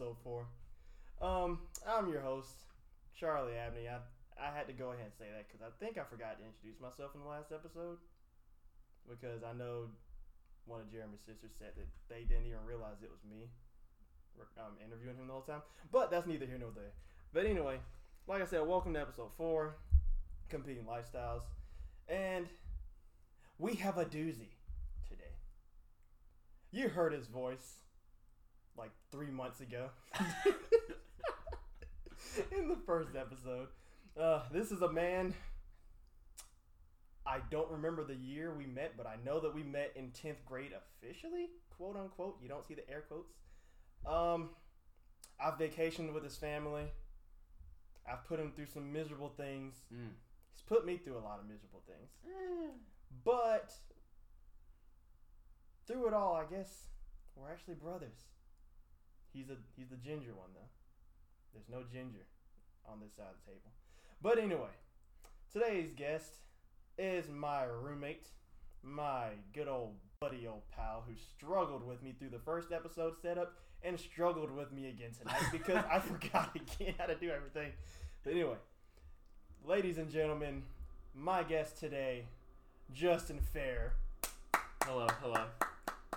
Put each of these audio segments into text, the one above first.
episode four. Um, I'm your host, Charlie Abney. I I had to go ahead and say that because I think I forgot to introduce myself in the last episode. Because I know one of Jeremy's sisters said that they didn't even realize it was me um, interviewing him the whole time. But that's neither here nor there. But anyway, like I said, welcome to episode four, Competing Lifestyles. And we have a doozy today. You heard his voice like three months ago in the first episode. Uh, this is a man. I don't remember the year we met, but I know that we met in 10th grade officially, quote unquote. You don't see the air quotes. Um, I've vacationed with his family. I've put him through some miserable things. Mm. He's put me through a lot of miserable things. But through it all, I guess we're actually brothers. He's a he's the ginger one though. There's no ginger on this side of the table. But anyway, today's guest is my roommate, my good old buddy old pal who struggled with me through the first episode setup and struggled with me again tonight because I forgot again how to do everything. But anyway, ladies and gentlemen, my guest today, Justin Fair. Hello, hello.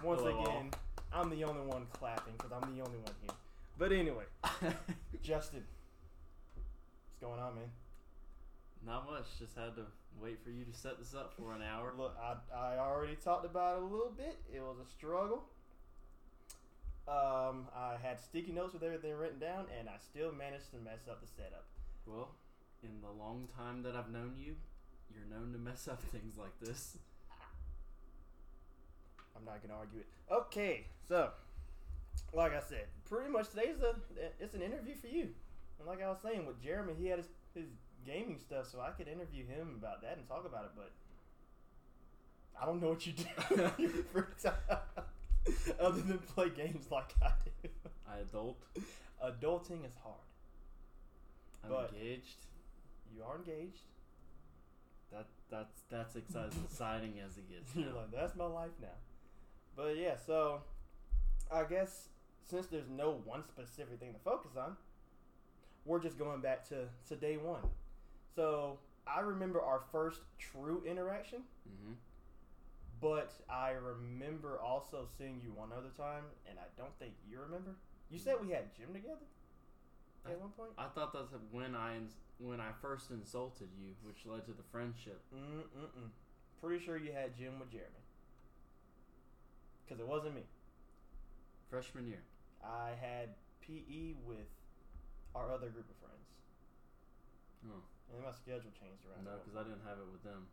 Once Hello, all. I'm the only one clapping because I'm the only one here. But anyway, Justin, what's going on, man? Not much. Just had to wait for you to set this up for an hour. Look, I, I already talked about it a little bit. It was a struggle. Um, I had sticky notes with everything written down, and I still managed to mess up the setup. Well, in the long time that I've known you, you're known to mess up things like this. I'm not gonna argue it. Okay, so like I said, pretty much today's a it's an interview for you. And like I was saying with Jeremy, he had his, his gaming stuff, so I could interview him about that and talk about it. But I don't know what you do in your free time other than play games like I do. I adult. Adulting is hard. I'm But- engaged. You are engaged. That that's that's exciting, exciting as it gets. You're like, that's my life now. But yeah, so I guess since there's no one specific thing to focus on, we're just going back to, to day one. So I remember our first true interaction, Mhm. but I remember also seeing you one other time, and I don't think you remember. You said we had gym together at one point? I thought that's when I when I first insulted you, which led to the friendship. Mm-mm-mm. Pretty sure you had gym with Jeremy. Because it wasn't me. Freshman year. I had PE with our other group of friends. Oh. And then my schedule changed around. No, because I didn't have it with them.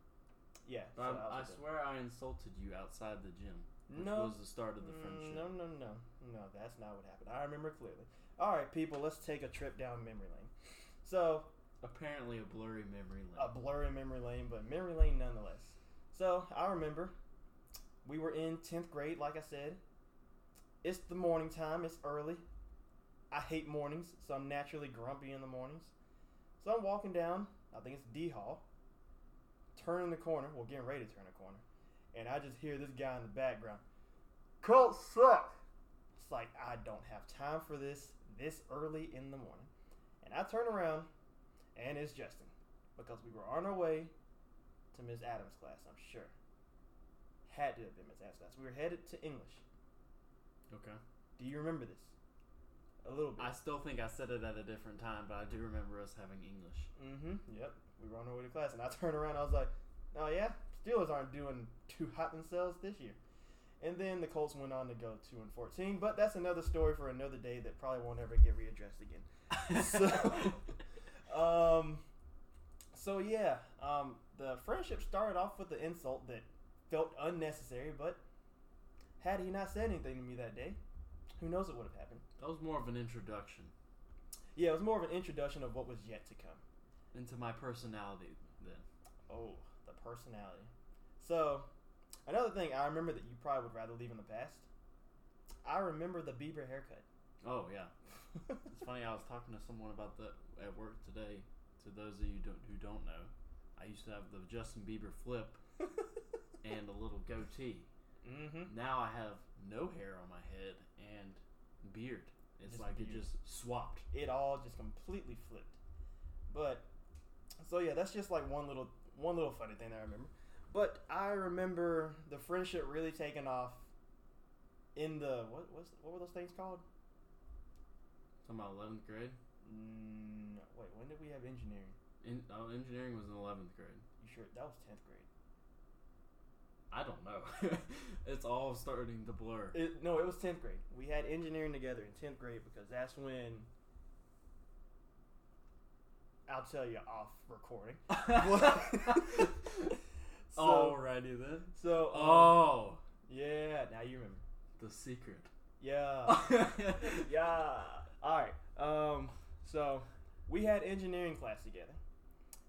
yeah. So I, I with swear I insulted you outside the gym, which no, was the start of the mm, friendship. no, no, no, no. That's not what happened. I remember clearly. All right, people, let's take a trip down memory lane. So Apparently, a blurry memory lane. a blurry memory lane, but memory lane nonetheless. So I remember we were in tenth grade, like I said. It's the morning time. It's early. I hate mornings, so I'm naturally grumpy in the mornings. So I'm walking down. I think it's D Hall. Turning the corner. Well, getting ready to turn the corner, and I just hear this guy in the background. Colts suck. It's like I don't have time for this this early in the morning, and I turn around and it's Justin because we were on our way to Miss Adams' class. I'm sure had to have been Miss. We were headed to English. okay. Do you remember this? A little bit. I still think I said it at a different time, but I do remember us having English. mm-hmm. Yep. We were on our way to class, and I turned around. I was like, "Oh yeah, Steelers aren't doing too hot themselves this year." And then the Colts went on to go two and fourteen, but that's another story for another day that probably won't ever get readdressed again. So- Um, so yeah, um, the friendship started off with the insult that felt unnecessary, but had he not said anything to me that day, who knows what would have happened. that was more of an introduction Yeah, it was more of an introduction of what was yet to come. into my personality. Then Oh, the personality. So, another thing I remember that you probably would rather leave in the past. I remember the Bieber haircut. oh yeah, it's funny. I was talking to someone about that at work today. To those of you don't, who don't know, I used to have the Justin Bieber flip and a little goatee. Mm-hmm. Now I have no hair on my head and beard. It's Just like it just swapped. It all just completely flipped. But so yeah, that's just like one little one little funny thing that I remember. But I remember the friendship really taking off in the what was what were those things called? Talking about eleventh grade. Mm, wait, when did we have engineering? In, oh, engineering was in eleventh grade. You sure that was tenth grade? I don't know. it's all starting to blur. It, no, it was tenth grade. We had engineering together in tenth grade because that's when. I'll tell you off recording. so, Alrighty then. so um, Oh, yeah. Now you remember. the secret. Yeah. yeah. All right. Um. So we had engineering class together.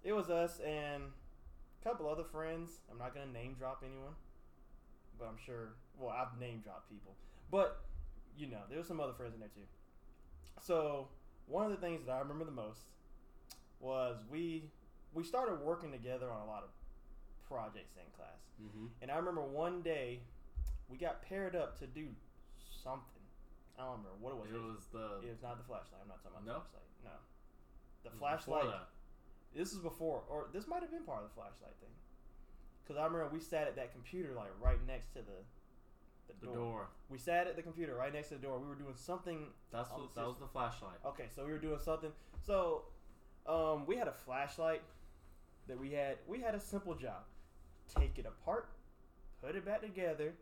It was us and couple other friends. I'm not gonna name drop anyone, but I'm sure. Well, I've name dropped people, but you know, there was some other friends in there too. So one of the things that I remember the most was we we started working together on a lot of projects in class. hmm And I remember one day we got paired up to do something. I don't remember what it was. It was the. It was not the flashlight. I'm not talking about No? the flashlight. No. The flashlight. This is before, or this might have been part of the flashlight thing. Because I remember we sat at that computer like right next to the the, The door. door. We sat at the computer right next to the door. We were doing something. That's what, that was the flashlight. Okay, so we were doing something. So, um, we had a flashlight that we had. We had a simple job: take it apart, put it back together,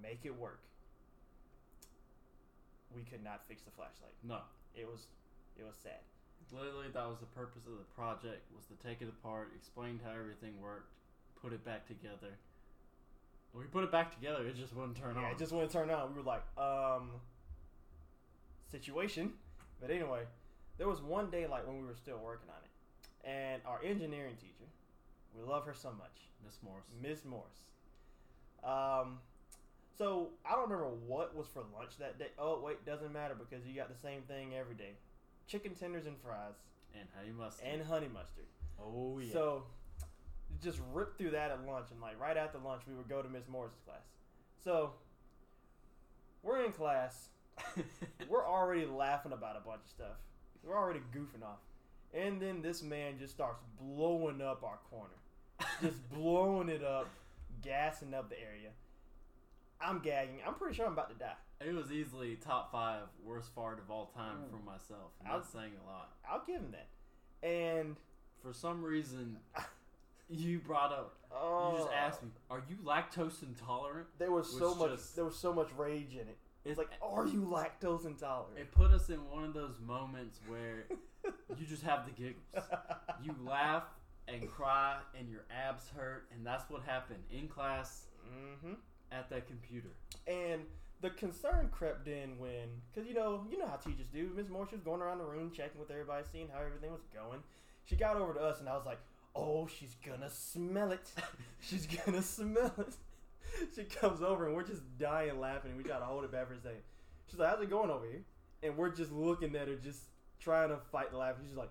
make it work. We could not fix the flashlight. No. It was, it was sad. Literally, that was the purpose of the project: was to take it apart, explain how everything worked, put it back together. When we put it back together, it just wouldn't turn yeah, on. it just wouldn't turn on. We were like, um, situation. But anyway, there was one day like when we were still working on it, and our engineering teacher, we love her so much. Miss Morse. Miss Morse. Um, so I don't remember what was for lunch that day. Oh wait, doesn't matter because you got the same thing every day: chicken tenders and fries And honey mustard. and honey mustard. oh yeah. So just rip through that at lunch, and like right after lunch, we would go to Miss Morris's class. So we're in class. We're already laughing about a bunch of stuff. We're already goofing off, and then this man just starts blowing up our corner, just blowing it up, gassing up the area. I'm gagging. I'm pretty sure I'm about to die. It was easily top five worst fart of all time myself. And I'll- that's saying a lot. I'll give him that. And For some reason, you brought up. oh, You just asked me, "Are you lactose intolerant?" There was so much. just- there was so much rage in it. It's like, are you lactose intolerant? It put us in one of those moments where you just have the giggles. You laugh and cry, and your abs hurt, and that's what happened in class hmm at that computer. And the concern crept in when, because you know, you know how teachers do. Miss Moore, she was going around the room checking with everybody, seeing how everything was going. She got over to us, and I was like, "Oh, she's gonna smell it. she's gonna smell it." she comes over, and we're just dying laughing. And we try to hold it back for a second. She's like, "How's it going over here?" And we're just looking at her, just trying to fight the laugh. She's like,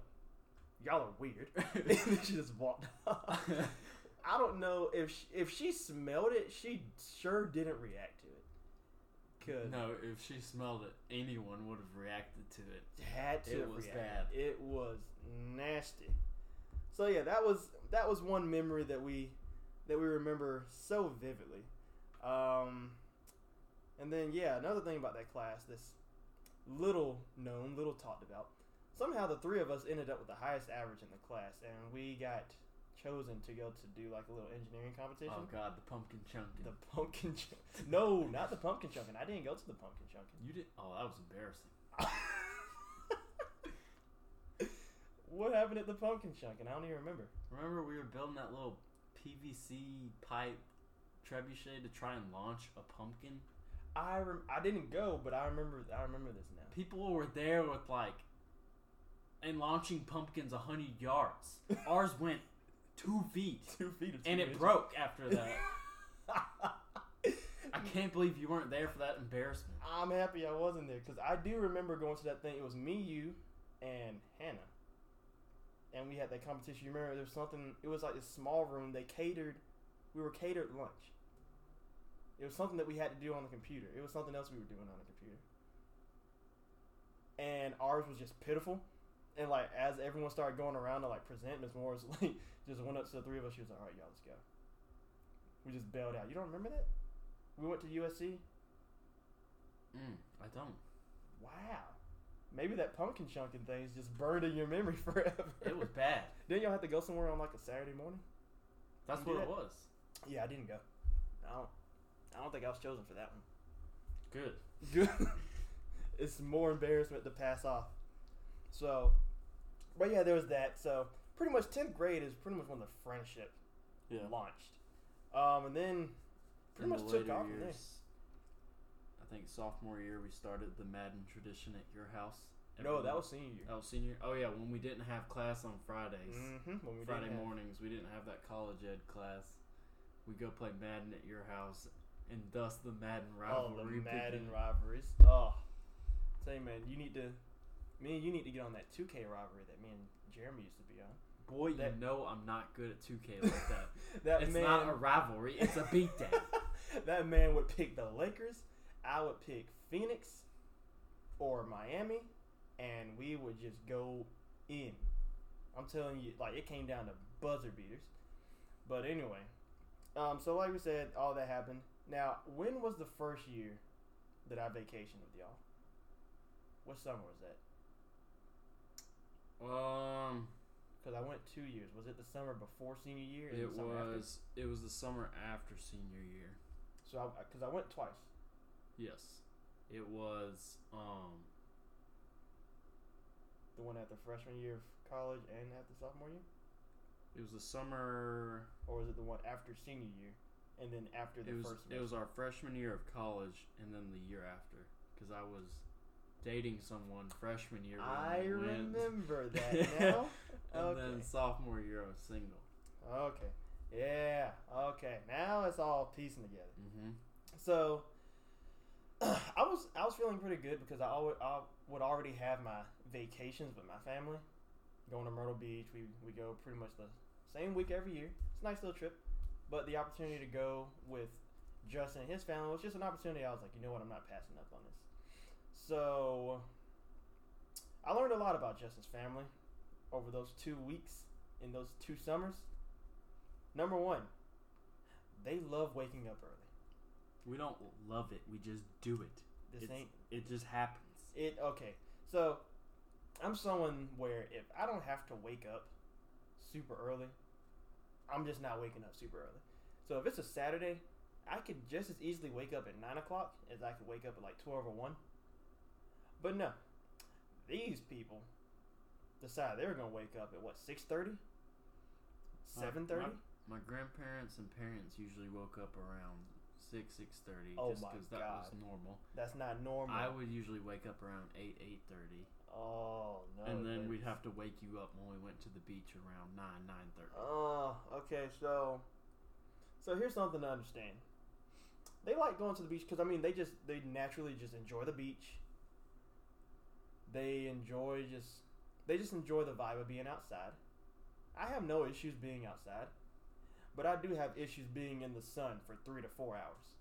"Y'all are weird." and then she just walked off. I don't know if she, if she smelled it, she sure didn't react Cause no, if she smelled it, anyone would have reacted to it. had to It was react. bad. It was nasty. So yeah, that was that was one memory that we that we remember so vividly. Um, and then yeah, another thing about that class, this little known, little talked about. Somehow the three of us ended up with the highest average in the class, and we got chosen to go to do like a little engineering competition. Oh God, the pumpkin chunking. The pumpkin chunk. No, not the pumpkin chunking. I didn't go to the pumpkin chunking. you did. Oh, that was embarrassing. what happened at the pumpkin chunking? I don't even remember. Remember, we were building that little PVC pipe trebuchet to try and launch a pumpkin. I rem- I didn't go, but I remember I remember this now. People were there with like, and launching pumpkins a hundred yards. Ours went two feet, Two feet of and it inches. broke after that. I can't believe you weren't there for that embarrassment. I'm happy I wasn't there because I do remember going to that thing. It was me, you, and Hannah, and we had that competition. You remember there was something? It was like this small room. They catered. We were catered lunch. It was something that we had to do on the computer. It was something else we were doing on the computer. And ours was just pitiful. And like as everyone started going around to like present, Miss Morris like just went up to the three of us. She was like, "All right, y'all, let's go." We just bailed out. You don't remember that? We went to USC. Mm, I don't. Wow. Maybe that pumpkin chunking thing is just burned in your memory forever. It was bad. Didn't y'all have to go somewhere on like a Saturday morning? That's what did? it was. Yeah, I didn't go. I don't. I don't think I was chosen for that one. Good. Good. it's more embarrassment to pass off. So, but yeah, there was that. So pretty much tenth grade is pretty much when the friendship Yeah. launched. Um, and then pretty In much the took off from there. years, I think sophomore year we started the Madden tradition at your house. No, that was senior year. that was senior. Oh yeah, when we didn't have class on Fridays, Mm-hmm. When we Friday didn't have- mornings, we didn't have that college ed class. We go play Madden at your house, and thus the Madden rivalry. Oh, the. Madden rivalries. Oh, you, man, you need to. Me and you need to get on that 2K rivalry that me and Jeremy used to be on. Boy, that- you know I'm not good at 2K like that. that it's man, not a rivalry; it's a beatdown. that man would pick the Lakers. I would pick Phoenix or Miami, and we would just go in. I'm telling you, like it came down to buzzer beaters. But anyway, um, so like we said, all that happened. Now, when was the first year that I vacationed with y'all? What summer was that? Um, Because I went two years. Was it the summer before senior year? it the summer after? was it was the summer after senior year. So, because I, went twice. Yes, it was. Um, The one after freshman year of college and after sophomore year, it was the summer. or was it the one after senior year, and then after the It was first? it was our freshman year of college, and then the year after, because I was dating someone freshman year. I we went, remember that now. and okay. then sophomore year I was single. Okay. Yeah. Okay. Now it's all piecing together. Mm-hmm. So I was I was feeling pretty good because I always I would already have my vacations with my family, going to Myrtle Beach. We we go pretty much the same week every year. It's a nice little trip, but the opportunity to go with Justin and his family was just an opportunity. I was like, you know what, I'm not passing up on this. So I learned a lot about Justin's family over those two weeks in those two summers. Number one, they love waking up early. We don't love it; we just do it. This It's- ain't It just happens. it. Okay, so I'm someone where if I don't have to wake up super early, I'm just not waking up super early. So if it's a Saturday, I could just as easily wake up at nine o'clock as I could wake up at like twelve or one. But no, these people decide they're gonna wake up at what six thirty, My- seven thirty. My grandparents and parents usually woke up around six six thirty, Oh just my because that was normal. That's not normal. I would usually wake up around eight eight thirty, oh no. and then we'd have to wake you up when we went to the beach around nine nine thirty. Oh, okay. So, so here's something to understand. They like going to the beach because I mean they just they naturally just enjoy the beach. They enjoy just they just enjoy the vibe of being outside. I have no issues being outside, but I do have issues being in the sun for three to four hours.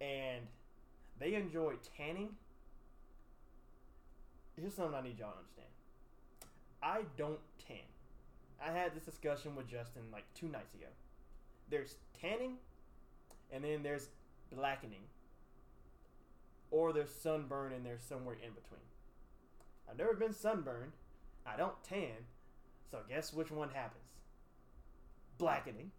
And they enjoy tanning. Here's something I need y'all to understand. I don't tan. I had this discussion with Justin like two nights ago. There's tanning, and then there's blackening, or there's sunburn, and there's somewhere in between. I've never been sunburned. I don't tan, so guess which one happens? Blackening.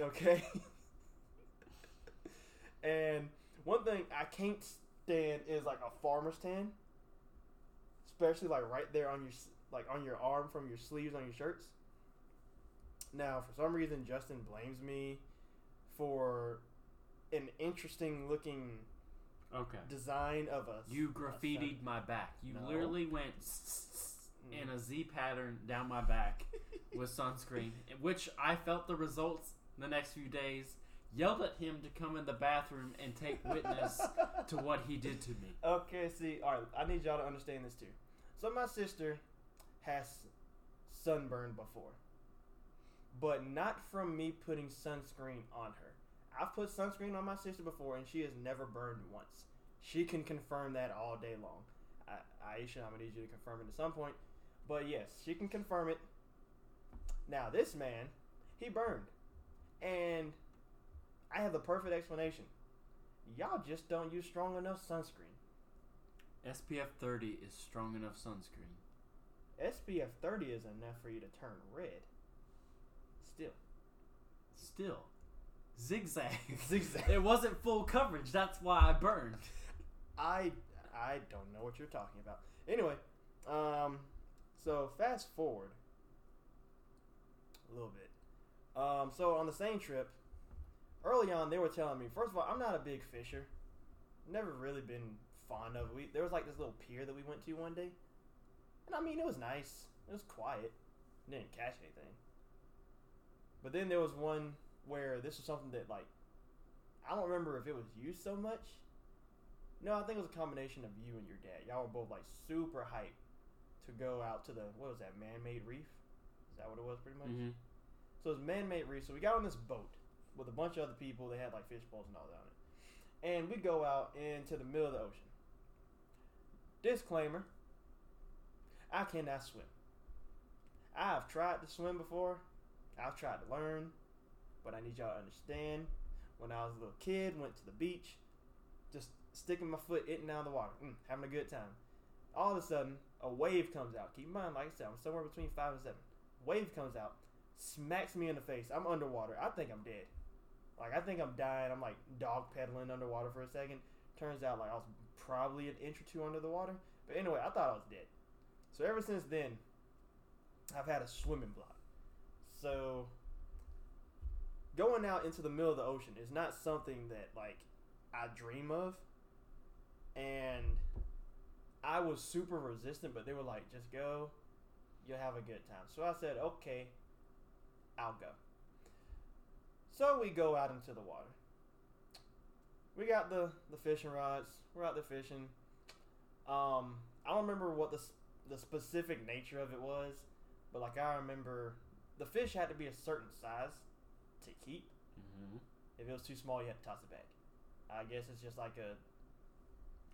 Okay. and one thing I can't stand is like a farmer's tan, especially like right there on your like on your arm from your sleeves on your shirts. Now, for some reason, Justin blames me for an interesting looking Okay. design of us. You graffitied my back. You No. literally went mm. in a Z pattern down my back with sunscreen, which I felt the results the next few days. Yelled at him to come in the bathroom and take witness to what he did to me. Okay, see, all right, I need y'all to understand this too. So my sister has sunburned before, but not from me putting sunscreen on her. I've put sunscreen on my sister before, and she has never burned once. She can confirm that all day long. I, Aisha, I'm gonna need you to confirm it at some point, but yes, she can confirm it. Now this man, he burned, and I have the perfect explanation. Y'all just don't use strong enough sunscreen. SPF 30 is strong enough sunscreen. SPF 30 is enough for you to turn red. Still. Still, zigzag. Zigzag. It wasn't full coverage. That's why I burned. I I don't know what you're talking about. Anyway, um, so fast forward a little bit. Um, so on the same trip, early on they were telling me. First of all, I'm not a big fisher. Never really been fond of. We there was like this little pier that we went to one day, and I mean it was nice. It was quiet. Didn't catch anything. But then there was one where this was something that like I don't remember if it was you so much. No, I think it was a combination of you and your dad. Y'all were both like super hyped to go out to the what was that man-made reef? Is that what it was pretty much? Mm-hmm. So it was man-made reef. So we got on this boat with a bunch of other people. They had like fish poles and all that on it, and we go out into the middle of the ocean. Disclaimer: I cannot swim. I've tried to swim before. I've tried to learn, but I need y'all to understand. When I was a little kid, went to the beach, just sticking my foot in and out of the water, mm, having a good time. All of a sudden, a wave comes out. Keep in mind, like I said, I'm somewhere between five and seven. Wave comes out, smacks me in the face. I'm underwater. I think I'm dead. Like I think I'm dying. I'm like dog pedaling underwater for a second. Turns out like I was probably an inch or two under the water. But anyway, I thought I was dead. So ever since then, I've had a swimming block. So going out into the middle of the ocean is not something that like I dream of. And I was super resistant, but they were like, just go, you'll have a good time. So I said, okay, I'll go. So we go out into the water. We got the, the fishing rods. We're out there fishing. Um, I don't remember what the, the specific nature of it was, but like I remember the fish had to be a certain size to keep. Mm-hmm. If it was too small, you had to toss it back. I guess it's just like a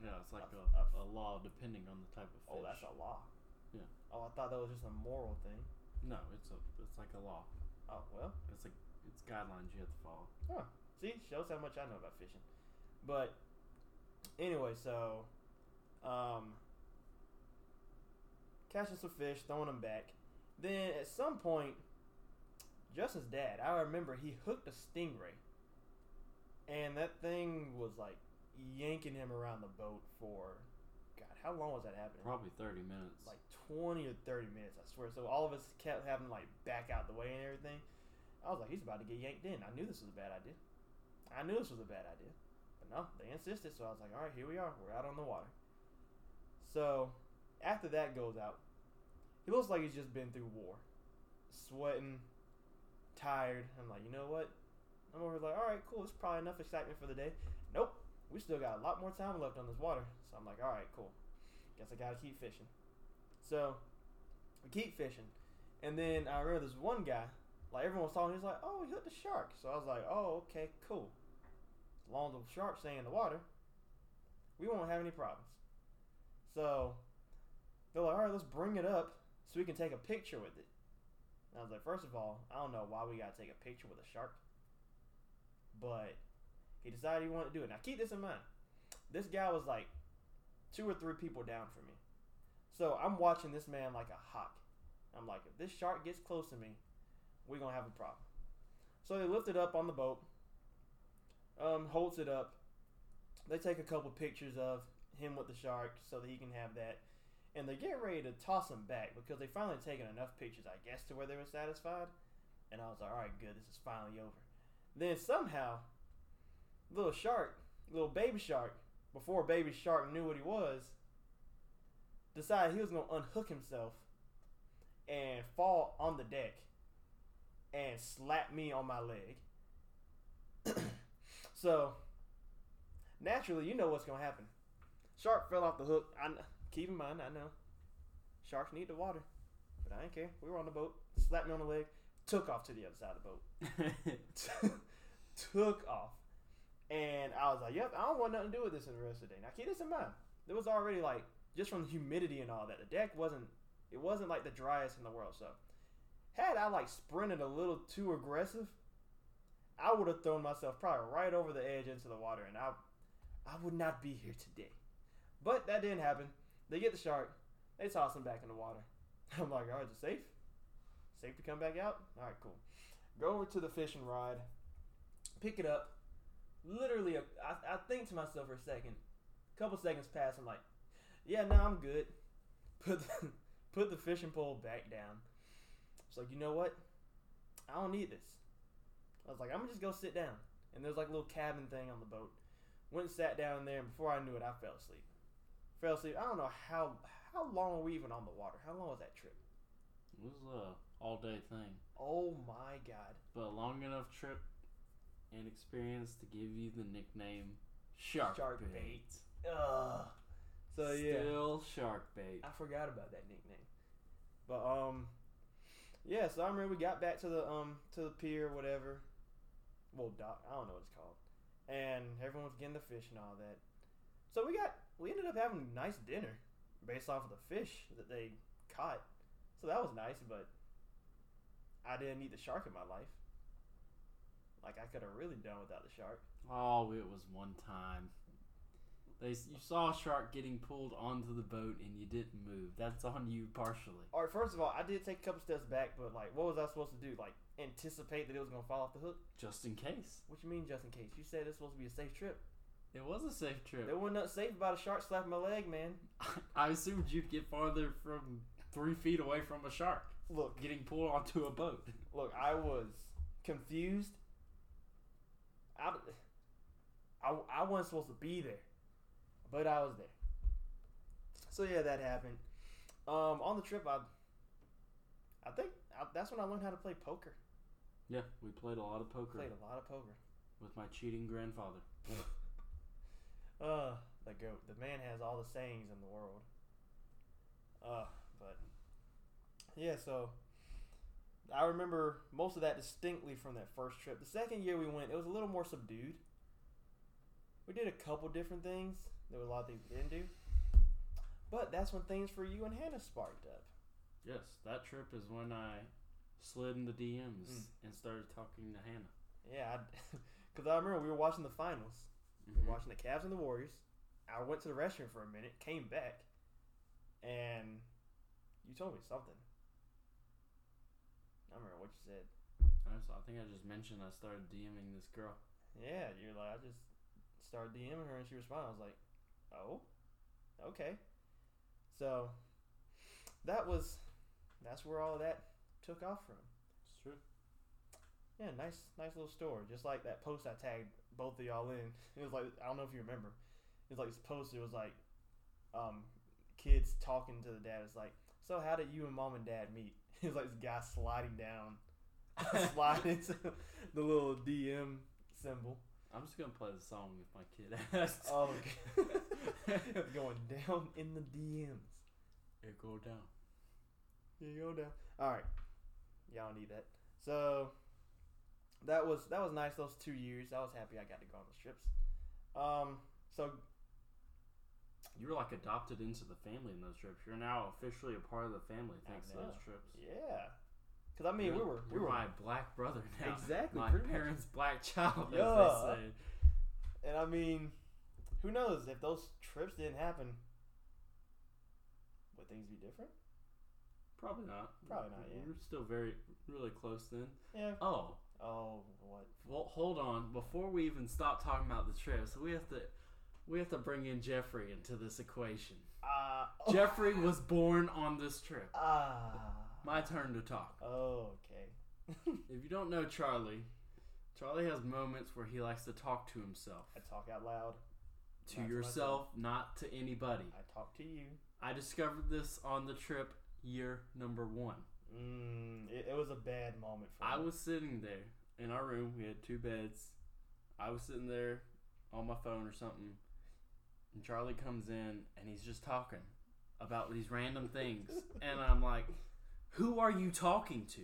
Yeah, it's like A- a, a- a law depending on the type of fish. oh, that's a law. Yeah. Oh, I thought that was just a moral thing. No, it's a it's like a law. Oh well. It's like it's guidelines you have to follow. Huh. See, shows how much I know about fishing. But anyway, so um, catching some fish, throwing them back. Then at some point, Justin's dad, I remember he hooked a stingray, and that thing was like yanking him around the boat for God, how long was that happening? Probably thirty minutes. like 20 or 30 minutes, I swear. So all of us kept having to like back out the way and everything. I was like, he's about to get yanked in. I knew this was a bad idea. I knew this was a bad idea. But no, they insisted. So I was like, all right, here we are. We're out on the water. So after that goes out, he looks like he's just been through war. Sweating, tired. I'm like, you know what? I'm over like, all right, cool. It's probably enough excitement for the day. Nope. We still got a lot more time left on this water. So I'm like, all right, cool. Guess I gotta keep fishing. So we keep fishing, and then I remember this one guy. Like everyone was talking, he's like, "Oh, he hooked a shark." So I was like, "Oh, okay, cool." As long as the shark stay in the water, we won't have any problems. So they're like, "All right, let's bring it up so we can take a picture with it." And I was like, first of all, I don't know why we gotta take a picture with a shark, but he decided he wanted to do it. Now keep this in mind. This guy was like two or three people down from me. So I'm watching this man like a hawk. I'm like, if this shark gets close to me, we're gonna have a problem. So they lift it up on the boat, um, holds it up. They take a couple pictures of him with the shark so that he can have that. And they get ready to toss him back because they finally taken enough pictures, I guess, to where they were satisfied. And I was like, all right, good, this is finally over. Then somehow, little shark, little baby shark, before baby shark knew what he was, decided he was to unhook himself and fall on the deck and slap me on my leg. so, naturally, you know what's to happen. Shark fell off the hook. I keep in mind, I know. Sharks need the water. But I didn't care. We were on the boat. Slapped me on the leg. Took off to the other side of the boat. took off. And I was like, yep, I don't want nothing to do with this in the rest of the day. Now keep this in mind. There was already like just from the humidity and all that, the deck wasn't it wasn't like the driest in the world. So had I like sprinted a little too aggressive, I would have thrown myself probably right over the edge into the water and I I would not be here today. But that didn't happen. They get the shark, they toss him back in the water. I'm like, all right, is it safe? Safe to come back out? All right, cool. Go over to the fishing rod, pick it up. Literally, I, think to myself for a second. A couple seconds pass. I'm like, yeah, no, I'm good. Put the, put the fishing pole back down. It's like, you know what? I don't need this. I was like, I'm gonna just go sit down. And there's like a little cabin thing on the boat. Went and sat down there, and before I knew it, I fell asleep. Fell asleep. I don't know how how long were we even on the water? How long was that trip? It was a all day thing, Oh my god. but a long enough trip and experience to give you the nickname Shark, Shark Bait. Bait. Ugh. So yeah. Still Shark Bait. I forgot about that nickname. But um yeah, so I remember we got back to the um to the pier whatever. Well dock I don't know what it's called. And everyone was getting the fish and all that. So we got we ended up having a nice dinner based off of the fish that they caught. So that was nice, but I didn't eat the shark in my life. Like I could have really done without the shark. Oh, it was one time. They you saw a shark getting pulled onto the boat and you didn't move. That's on you partially. All right, first of all, I did take a couple steps back, but like, what was I supposed to do? Like, anticipate that it was gonna fall off the hook? Just in case. What you mean, just in case? You said it's supposed to be a safe trip. It was a safe trip. There wasn't nothing safe about a shark slapping my leg, man. I assumed you'd get farther from three feet away from a shark Look, getting pulled onto a boat. look, I was confused. I, I, I wasn't supposed to be there, but I was there. So yeah, that happened. Um, on the trip, I, I think I, that's when I learned how to play poker. Yeah, we played a lot of poker Played a lot of poker. with my cheating grandfather. Uh, the goat. The man has all the sayings in the world. Uh, but yeah, so I remember most of that distinctly from that first trip. The second year we went, it was a little more subdued. We did a couple different things. There were a lot of things we didn't do. But that's when things for you and Hannah sparked up. Yes, that trip is when I slid in the DMs Mm. and started talking to Hannah. Yeah, because I, remember we were watching the finals. We Mhm. were watching the Cavs and the Warriors. I went to the restroom for a minute, came back, and you told me something. I don't remember what you said. I, just, I think I just mentioned I started DMing this girl. Yeah, you're like, I just started DMing her and she responded. I was like, oh, okay. So that was, that's where all of that took off from. It's true. Yeah, nice, nice little story. Just like that post I tagged both of y'all in. It was like I don't know if you remember. It was like this post. It was like, um, kids talking to the dad. It's like, so how did you and mom and dad meet? It was like this guy sliding down, sliding into the little DM symbol. I'm just gonna play the song if my kid asks. Oh, going down in the DMs. it go down. You go down. All right, y'all need that. So that was that was nice. Those two years, I was happy I got to go on those trips. Um, so You were like adopted into the family in those trips. You're now officially a part of the family thanks to those trips. yeah, because I mean we You're- were we you're were my black brother now. exactly my pretty much. parents' black child, as Yeah. they say. and I mean, who knows if those trips didn't happen, would things be different? Probably not. Probably not, yeah. We're still very, really close then. Yeah. Oh, Oh, what? well, hold on. Before we even stop talking about the trips, we have to, we have to bring in Jeffrey into this equation. Uh, Jeffrey was born on this trip. Ah. My turn to talk. Oh, okay. If you don't know Charlie, Charlie has moments where he likes to talk to himself. I talk out loud. To Not to yourself, not to anybody. I talk to you. I discovered this on the trip year number one. Mm, it, it was a bad moment for me. I was sitting there in our room. We had two beds. I was sitting there on my phone or something, and Charlie comes in and he's just talking about these random things, and I'm like, "Who are you talking to?"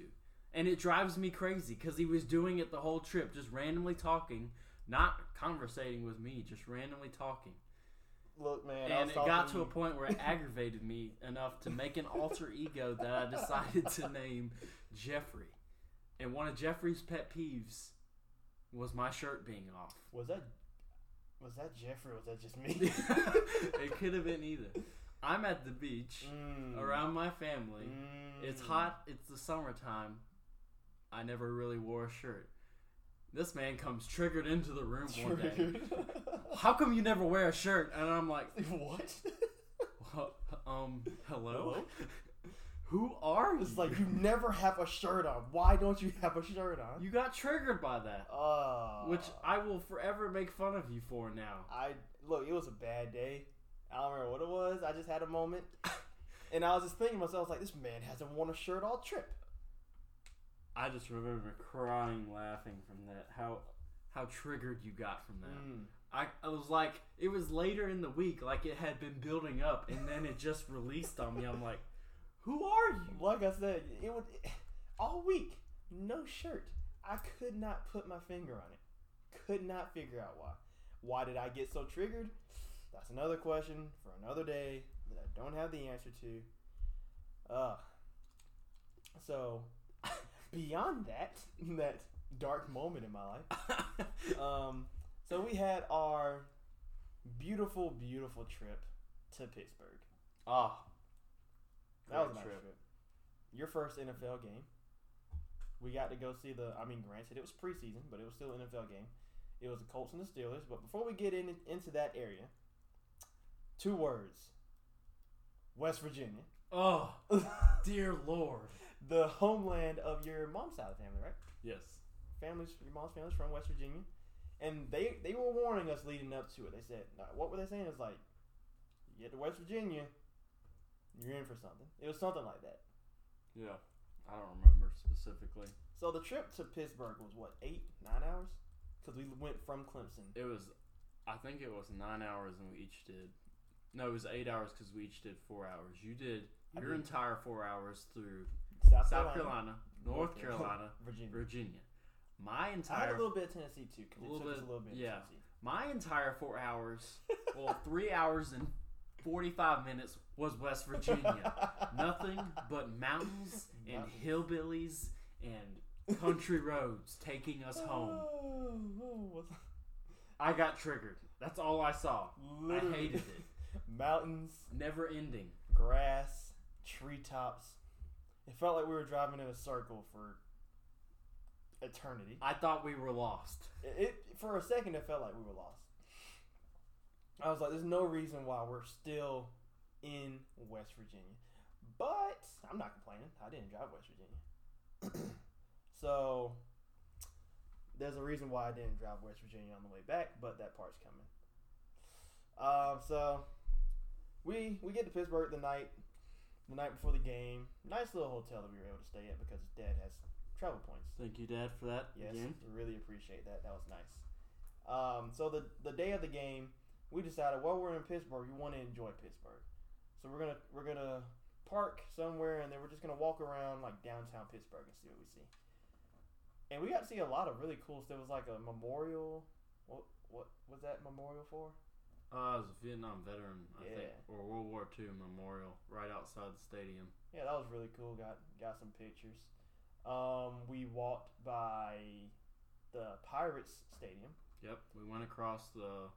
And it drives me crazy because he was doing it the whole trip, just randomly talking, not conversating with me, just randomly talking. Look, man. I and it got to a point where it aggravated me enough to make an alter ego that I decided to name Jeffrey. And one of Jeffrey's pet peeves was my shirt being off. Was that was that Jeffrey? or Was that just me? it could have been either. I'm at the beach Mm. around my family. It's Mm. hot. It's the summertime. I never really wore a shirt. This man comes triggered into the room one day. How come you never wear a shirt? And I'm like, what? Um, hello? Hello? Who are you? It's like you never have a shirt on. Why don't you have a shirt on? You got triggered by that, Uh, which I will forever make fun of you for now. I look. It was a bad day. I don't remember what it was. I just had a moment, and I was just thinking to myself, I was like, this man hasn't worn a shirt all trip. I just remember crying, laughing from that. How how triggered you got from that. Mm. I, I was like, it was later in the week, like it had been building up, and then it just released on me. I'm like, who are you? Like I said, it would all week, no shirt. I could not put my finger on it. Could not figure out why. Why did I get so triggered? That's another question for another day that I don't have the answer to. Uh so beyond that, that dark moment in my life, um, so we had our beautiful, beautiful trip to Pittsburgh. Ah, That was a nice trip. trip. Your first NFL game. We got to go see the. I mean, granted, it was preseason, but it was still an NFL game. It was the Colts and the Steelers. But before we get in into that area, two words: West Virginia, oh, dear Lord. The homeland of your mom's side of the family, right? Yes. Families, your mom's family's from West Virginia, and they they were warning us leading up to it. They said, what were they saying? It's like, you get to West Virginia, you're in for something. It was something like that. Yeah. I don't remember specifically. So the trip to Pittsburgh was what eight, nine hours? Because we went from Clemson. It was, I think it was nine hours, and we each did. No, it was eight hours because we each did four hours. You did your entire four hours through South, South Carolina, North Carolina, Virginia. Virginia. My I had entire a little bit of Tennessee too, because A it little took us bit- a little bit. of yeah. Tennessee. my entire four hours, well, three hours and forty five minutes was West Virginia. Nothing but mountains and hillbillies and country roads taking us home. Oh, oh, I got triggered. That's all I saw. I hated it. Mountains, Never ending. grass, treetops. It felt like we were driving in a circle for eternity. I thought we were lost. It, it for a second it felt like we were lost. I was like, "There's no reason why we're still in West Virginia," but I'm not complaining. I didn't drive West Virginia, so there's a reason why I didn't drive West Virginia on the way back. But that part's coming. Um, so we we get to Pittsburgh the night the night before the game. Nice little hotel that we were able to stay at because Dad has travel points. Thank you, Dad, for that Yes, again. really appreciate that. That was nice. Um, so the the day of the game, we decided while we're in Pittsburgh, we want to enjoy Pittsburgh. So we're gonna we're gonna park somewhere, and then we're just gonna walk around like downtown Pittsburgh and see what we see. And we got to see a lot of really cool stuff. It was like a memorial. What what was that memorial for? Uh, it was a Vietnam veteran, I think, or World War II memorial right outside the stadium. Yeah, that was really cool. Got got some pictures. Um, we walked by the Pirates Stadium. Yep, we went across the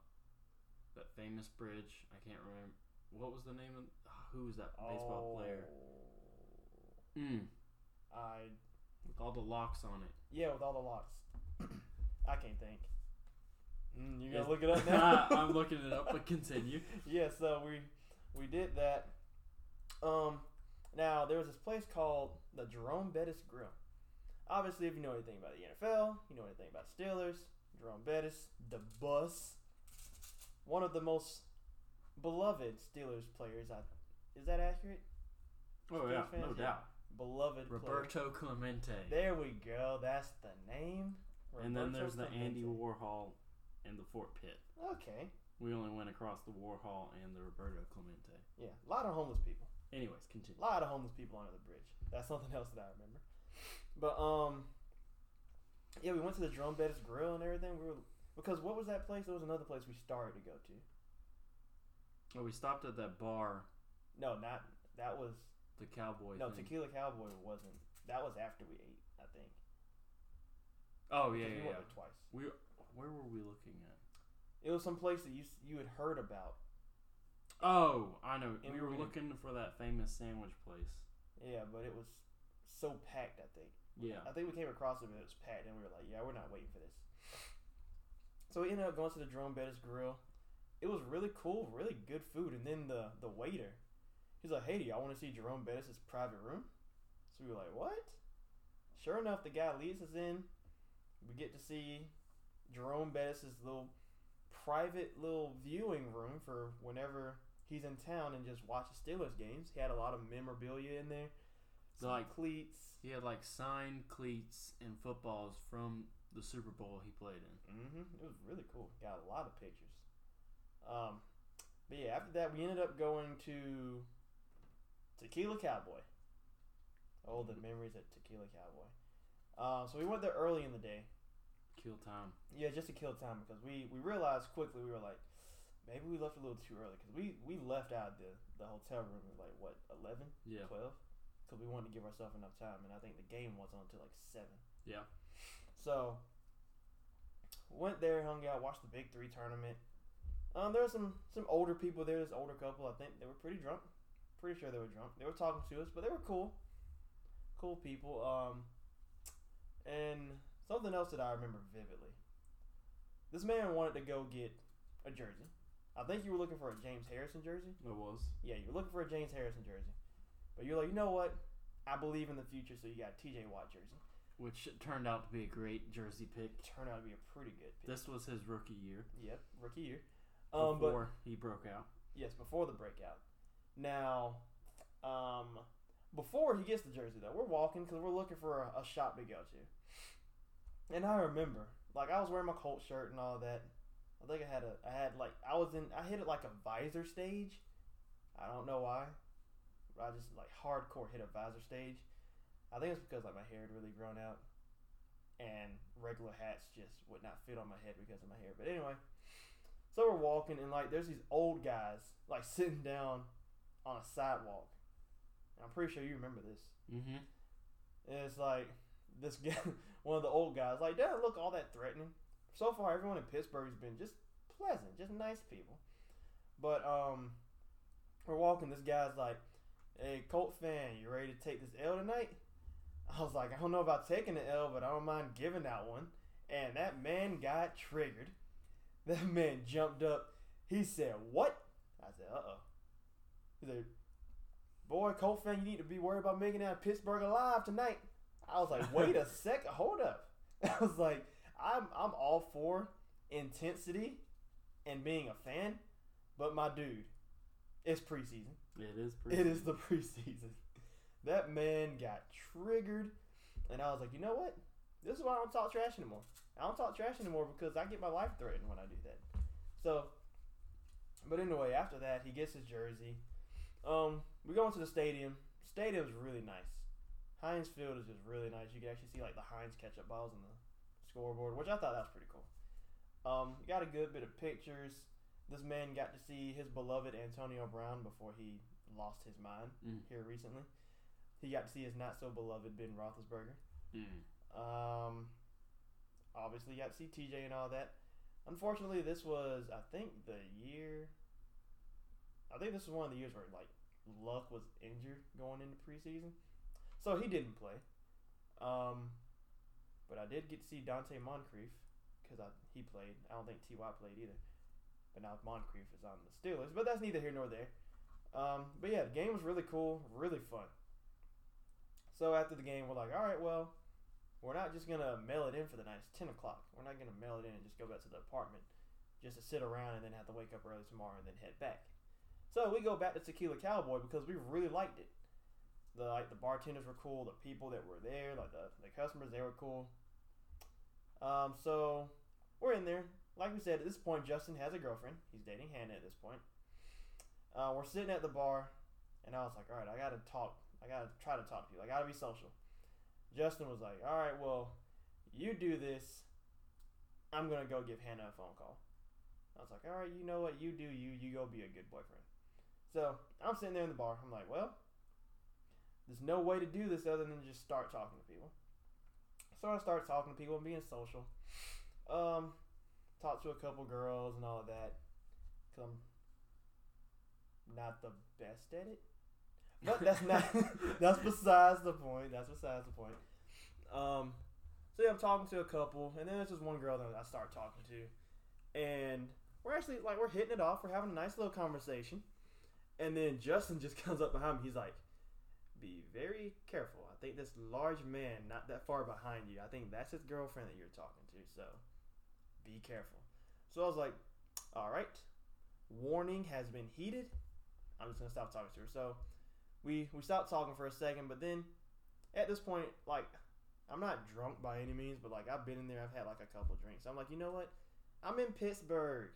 that famous bridge. I can't remember what was the name of who was that baseball player. Oh, Mm, I with all the locks on it. yeah, with all the locks. I can't think. Mm, you gotta look it up now. I'm looking it up, but continue. yeah, so we we did that. Um, now there was this place called the Jerome Bettis Grill. Obviously, if you know anything about the NFL, you know anything about Steelers. Jerome Bettis, the Bus, one of the most beloved Steelers players. I, is that accurate? Oh Steelers yeah, fans, no yeah. doubt. Beloved player. Roberto Clemente. There we go. That's the name. and then Roberto there's the Andy Warhol and the Fort Pitt. Okay. We only went across the Warhol and the Roberto Clemente. Yeah, a lot of homeless people. Anyways, continue. A lot of homeless people under the bridge. That's something else that I remember. But um, yeah, we went to the Jerome Bettis Grill and everything. We were because what was that place? There was another place we started to go to. Oh, we stopped at that bar, No, not that was the cowboy. no thing. Tequila Cowboy wasn't. That was after we ate, I think. Oh yeah, Because we yeah, went yeah. twice. We where were we looking at? It was some place that you you had heard about. Oh, I know. And we we were were- looking for that famous sandwich place. Yeah, but it was so packed. I think. Yeah. I think we came across it, but it was packed, and we were like, "Yeah, we're not waiting for this." So we ended up going to the Jerome Bettis Grill. It was really cool, really good food. And then the the waiter, he's like, "Hey, do y'all want to see Jerome Bettis' private room?" So we were like, "What?" Sure enough, the guy leads us in. We get to see Jerome Bettis' little private little viewing room for whenever he's in town and just watches Steelers games. He had a lot of memorabilia in there, some Like- cleats. He had like signed cleats and footballs from the Super Bowl he played in. Mm-hmm. It was really cool. Got a lot of pictures. Um, but yeah, after that, we ended up going to Tequila Cowboy. Oh, the memories at Tequila Cowboy. Uh, so we went there early in the day. Kill time. Yeah, just to kill time because we, we realized quickly we were like, maybe we left a little too early because we, we left out the, the hotel room at like what 11, Yeah. 12? because we wanted to give ourselves enough time, and I think the game wasn't until like seven. Yeah. So went there, hung out, watched the Big Three tournament. Um, there were some some older people there. This older couple, I think they were pretty drunk. Pretty sure they were drunk. They were talking to us, but they were cool, cool people. Um, and something else that I remember vividly. This man wanted to go get a jersey. I think you were looking for a James Harrison jersey. It was. Yeah, you were looking for a James Harrison jersey, but you're like, you know what? I believe in the future, so you got a TJ Watt jersey. Which turned out to be a great jersey pick. Turned out to be a pretty good pick. This was his rookie year. Yep, rookie year. Um, but Before he broke out. yes, before the breakout. Now, um, before he gets the jersey though, we're walking because we're looking for a, a shop to go to. And I remember, like, I was wearing my Colt shirt and all that. I think I had a, I had like, I was in, I hit it like a visor stage. I don't know why. I just like hardcore hit a visor stage. I think it's because like my hair had really grown out, and regular hats just would not fit on my head because of my hair. But anyway, so we're walking and like there's these old guys like sitting down on a sidewalk. And I'm pretty sure you remember this. Mm-hmm. And it's like this guy, one of the old guys, like doesn't look all that threatening. So far, everyone in Pittsburgh's been just pleasant, just nice people. But um, we're walking. This guy's like, "Hey, Colt fan, you ready to take this L tonight?" I was like, "I don't know about taking the L, but I don't mind giving that one." And that man got triggered. That man jumped up. He said, "What?" I said, "Uh oh." He said, "Boy, Colt fan, you need to be worried about making out Pittsburgh alive tonight." I was like, "Wait a second, hold up." I was like, "I'm I'm all for intensity and being a fan, but my dude, it's preseason. It is pretty. It is the preseason. That man got triggered, and I was like, you know what? This is why I don't talk trash anymore. I don't talk trash anymore because I get my life threatened when I do that. So, but anyway, after that, he gets his jersey. Um, we go into the stadium. Stadium's really nice. Heinz Field is just really nice. You can actually see like the Heinz ketchup bottles on the scoreboard, which I thought that was pretty cool. Um, got a good bit of pictures. This man got to see his beloved Antonio Brown before he lost his mind Mm. here recently. He got to see his not so beloved Ben Roethlisberger. Mm. Um, obviously, got to see TJ and all that. Unfortunately, this was I think the year. I think this was one of the years where like Luck was injured going into preseason, so he didn't play. Um, but I did get to see Donte Moncrief because he played. I don't think Ty played either. But now Moncrief is on the Steelers, but that's neither here nor there. Um, but yeah, the game was really cool, really fun. So after the game, we're like, all right, well, we're not just gonna mail it in for the night. It's ten o'clock. We're not gonna mail it in and just go back to the apartment, just to sit around and then have to wake up early tomorrow and then head back. So we go back to Tequila Cowboy because we really liked it. The like the bartenders were cool. The people that were there, like the the customers, they were cool. Um, so we're in there. Like we said, at this point, Justin has a girlfriend. He's dating Hannah at this point. Uh, we're sitting at the bar, and I was like, all right, I gotta talk. I gotta try to talk to you. I gotta be social. Justin was like, "All right, well, you do this. I'm gonna go give Hannah a phone call." I was like, "All right, you know what? You do you. You go be a good boyfriend." So I'm sitting there in the bar. I'm like, "Well, there's no way to do this other than just start talking to people." So I start talking to people and being social. Um, talk to a couple girls and all of that. Cause I'm not the best at it. But that's not that's besides the point. That's besides the point. Um so yeah, I'm talking to a couple and then there's just one girl that I start talking to. And we're actually like we're hitting it off, we're having a nice little conversation. And then Justin just comes up behind me, he's like, Be very careful. I think this large man not that far behind you, I think that's his girlfriend that you're talking to, so be careful. So I was like, Alright. Warning has been heeded. I'm just gonna stop talking to her. So we we stopped talking for a second, but then at this point, like I'm not drunk by any means, but like I've been in there, I've had like a couple drinks. I'm like, you know what? I'm in Pittsburgh.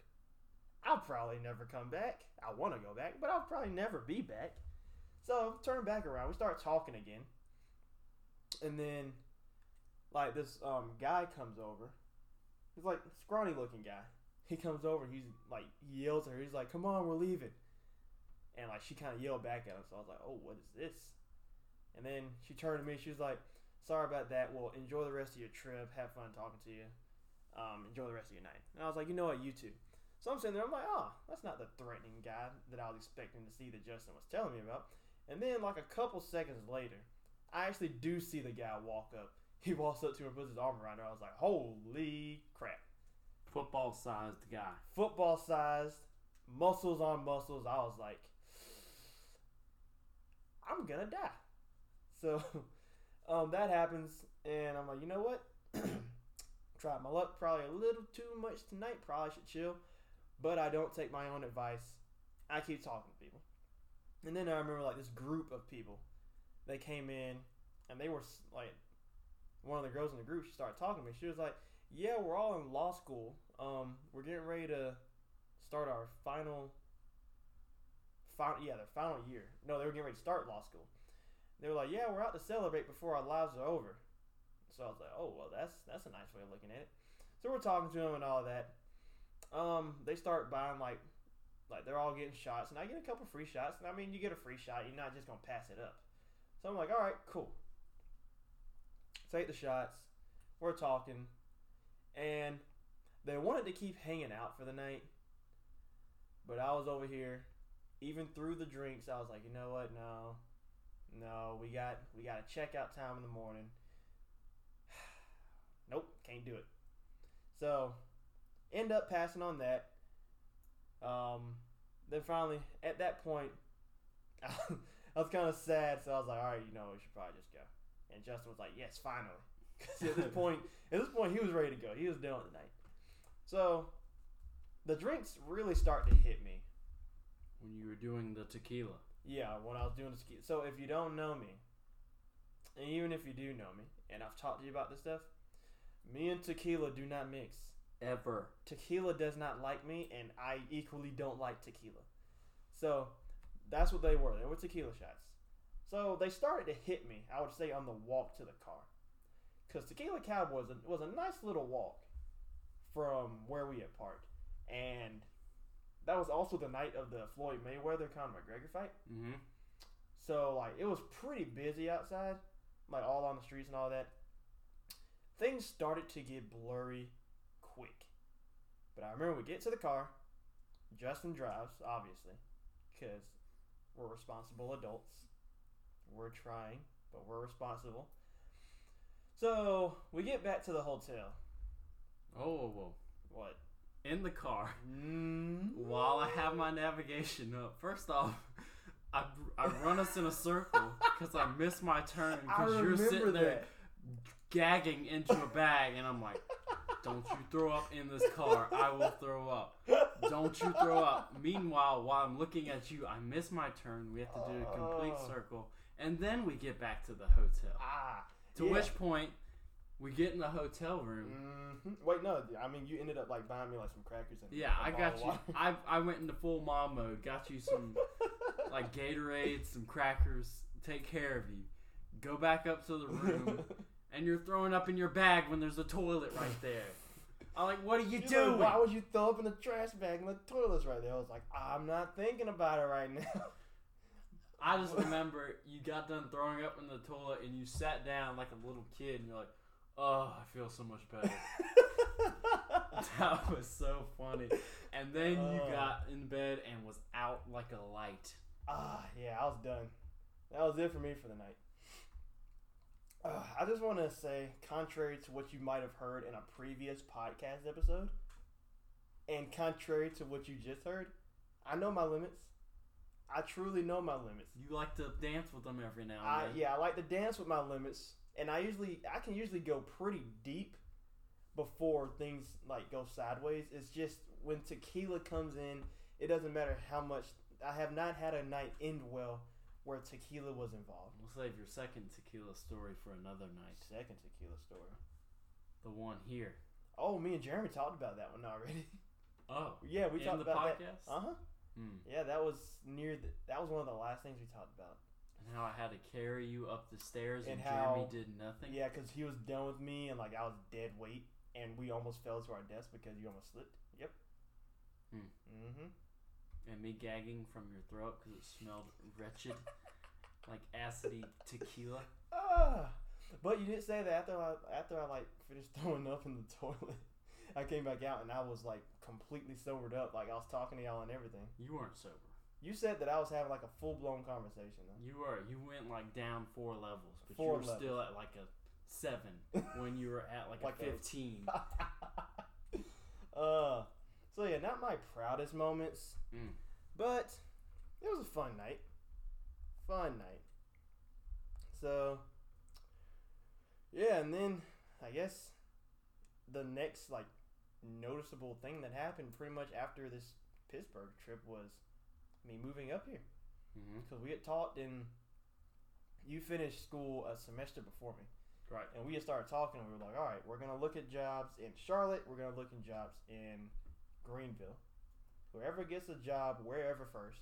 I'll probably never come back. I want to go back, but I'll probably never be back. So turn back around. We start talking again, and then like this um guy comes over. He's like scrawny looking guy. He comes over. He's like yells at her. He's like, "Come on, we're leaving." And like she kind of yelled back at him. So I was like, "Oh, what is this?" And then she turned to me. She was like, "Sorry about that. Well, enjoy the rest of your trip. Have fun talking to you. Um, enjoy the rest of your night." And I was like, "You know what? You too." So I'm sitting there. I'm like, "Oh, that's not the threatening guy that I was expecting to see that Justin was telling me about." And then like a couple seconds later, I actually do see the guy walk up. He walks up to her and puts his arm around her. I was like, "Holy crap!" Football sized guy. Football sized, muscles on muscles. I was like, I'm gonna die. So um, that happens, and I'm like, you know what? Tried my luck. Probably a little too much tonight. Probably should chill. But I don't take my own advice. I keep talking to. And then I remember like this group of people. They came in, and they were like, one of the girls in the group. She started talking to me. She was like, "Yeah, we're all in law school. Um, we're getting ready to start our final." Final, yeah, their final year. No, they were getting ready to start law school. They were like, "Yeah, we're out to celebrate before our lives are over." So I was like, "Oh, well, that's that's a nice way of looking at it." So we're talking to them and all that. Um, they start buying like, like they're all getting shots, and I get a couple free shots. And I mean, you get a free shot, you're not just gonna pass it up. So I'm like, "All right, cool." Take the shots. We're talking, and they wanted to keep hanging out for the night, but I was over here even through the drinks, I was like, you know what? No, no, we got we got a checkout time in the morning. nope, can't do it. So, end up passing on that. Um, then finally, at that point, I was kind of sad, so I was like, all right, you know, we should probably just go. And Justin was like, yes, finally. Because at this point, at this point, he was ready to go. He was done with the night. So, the drinks really start to hit me. When you were doing the tequila. Yeah, when I was doing the ski. So if you don't know me, and even if you do know me, and I've talked to you about this stuff, me and tequila do not mix. Ever. Tequila does not like me, and I equally don't like tequila. So that's what they were. They were tequila shots. So they started to hit me. I would say on the walk to the car, because Tequila Cowboy was a, was a nice little walk from where we had parked, and that was also the night of the Floyd Mayweather Conor McGregor fight. Mm-hmm. So like it was pretty busy outside, like all on the streets and all that. Things started to get blurry. But I remember we get to the car, Justin drives, obviously, because we're responsible adults. We're trying, but we're responsible. So we get back to the hotel. Oh, whoa, whoa. What? In the car. Mm. While I have my navigation up, first off, I, I run us in a circle because I missed my turn because you're sitting there gagging into a bag, and I'm like, "Don't you throw up in this car? I will throw up. Don't you throw up." Meanwhile, while I'm looking at you, I miss my turn. We have to do a complete Oh. circle, and then we get back to the hotel. Ah. To yeah. which point, we get in the hotel room. hmm Wait, no. I mean, you ended up like buying me like some crackers and Yeah, I got you. I I went into full mom mode. Got you some like Gatorade, some crackers. Take care of you. go back up to the room, and you're throwing up in your bag when there's a toilet right there. I'm like, what are you He's doing? like, Why would you throw up in the trash bag and the toilet's right there? I was like, I'm not thinking about it right now. I just remember you got done throwing up in the toilet and you sat down like a little kid and you're like, oh, I feel so much better. that was so funny. And then you Oh. got in bed and was out like a light. Ah, yeah, I was done. That was it for me for the night. Uh, I just want to say, contrary to what you might have heard in a previous podcast episode, and contrary to what you just heard, I know my limits. I truly know my limits. You like to dance with them every now and I, then. yeah, I like to dance with my limits, and I usually I can usually go pretty deep before things like go sideways. It's just when tequila comes in, it doesn't matter how much. I have not had a night end well where tequila was involved. We'll save your second tequila story for another night. Second tequila story. The one here. Oh, me and Jeremy talked about that one already. Oh, yeah, we talked about podcast. that. Uh huh. Hmm. Yeah, that was near. The, that was one of the last things we talked about. And how I had to carry you up the stairs and, And Jeremy did nothing. Yeah, because he was done with me, and like I was dead weight, and we almost fell to our death because you almost slipped. Yep. Hmm. Mm-hmm. And me gagging from your throat because it smelled wretched, like acidy tequila. Ah, but you didn't say that after I after I like finished throwing up in the toilet. I came back out and I was like completely sobered up, like I was talking to y'all and everything. You weren't sober. You said that I was having like a full blown conversation. Though. You were. You went like down four levels, but Four you were still at like a seven when you were at like, Like a a- fifteen. uh, so yeah, not my proudest moments, Mm. but it was a fun night. Fun night. So yeah, and then I guess the next like noticeable thing that happened pretty much after this Pittsburgh trip was me moving up here because we had talked and you finished school a semester before me. Right. And we had started talking, and we were like, all right, we're going to look at jobs in Charlotte, we're going to look at jobs in Greenville. Whoever gets a job wherever first,